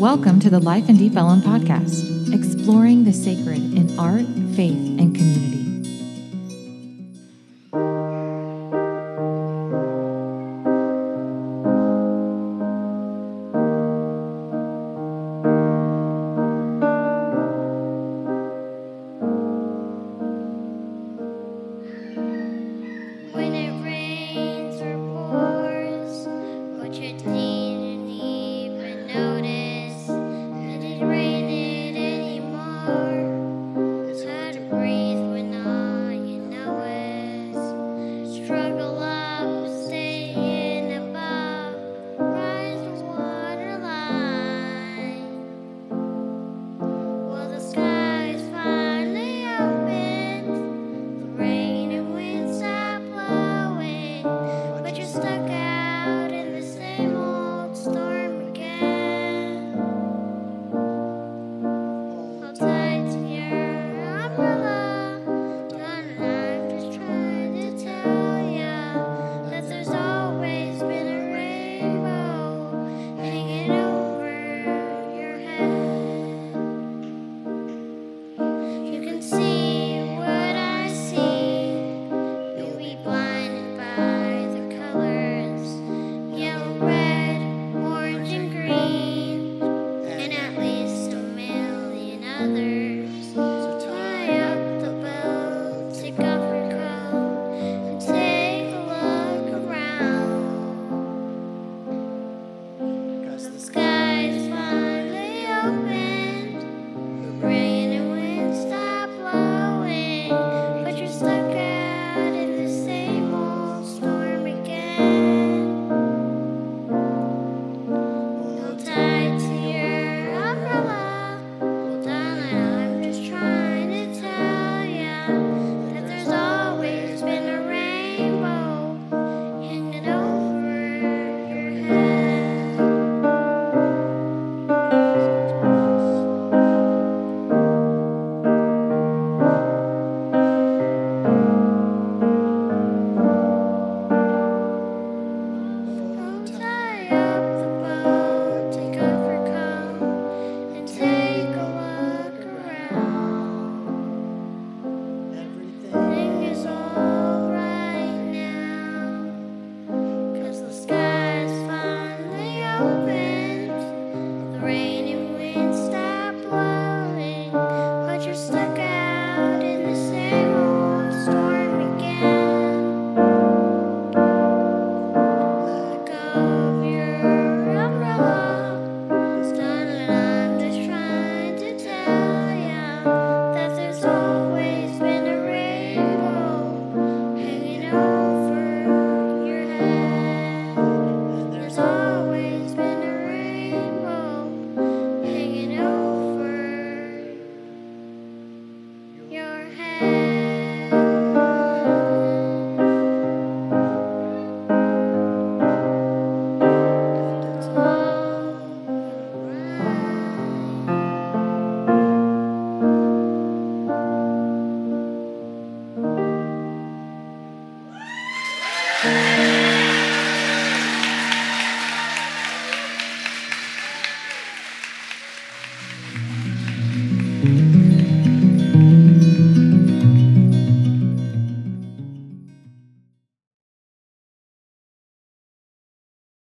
Welcome to the Life and Deep Ellen podcast, exploring the sacred in art, faith, and community. sky.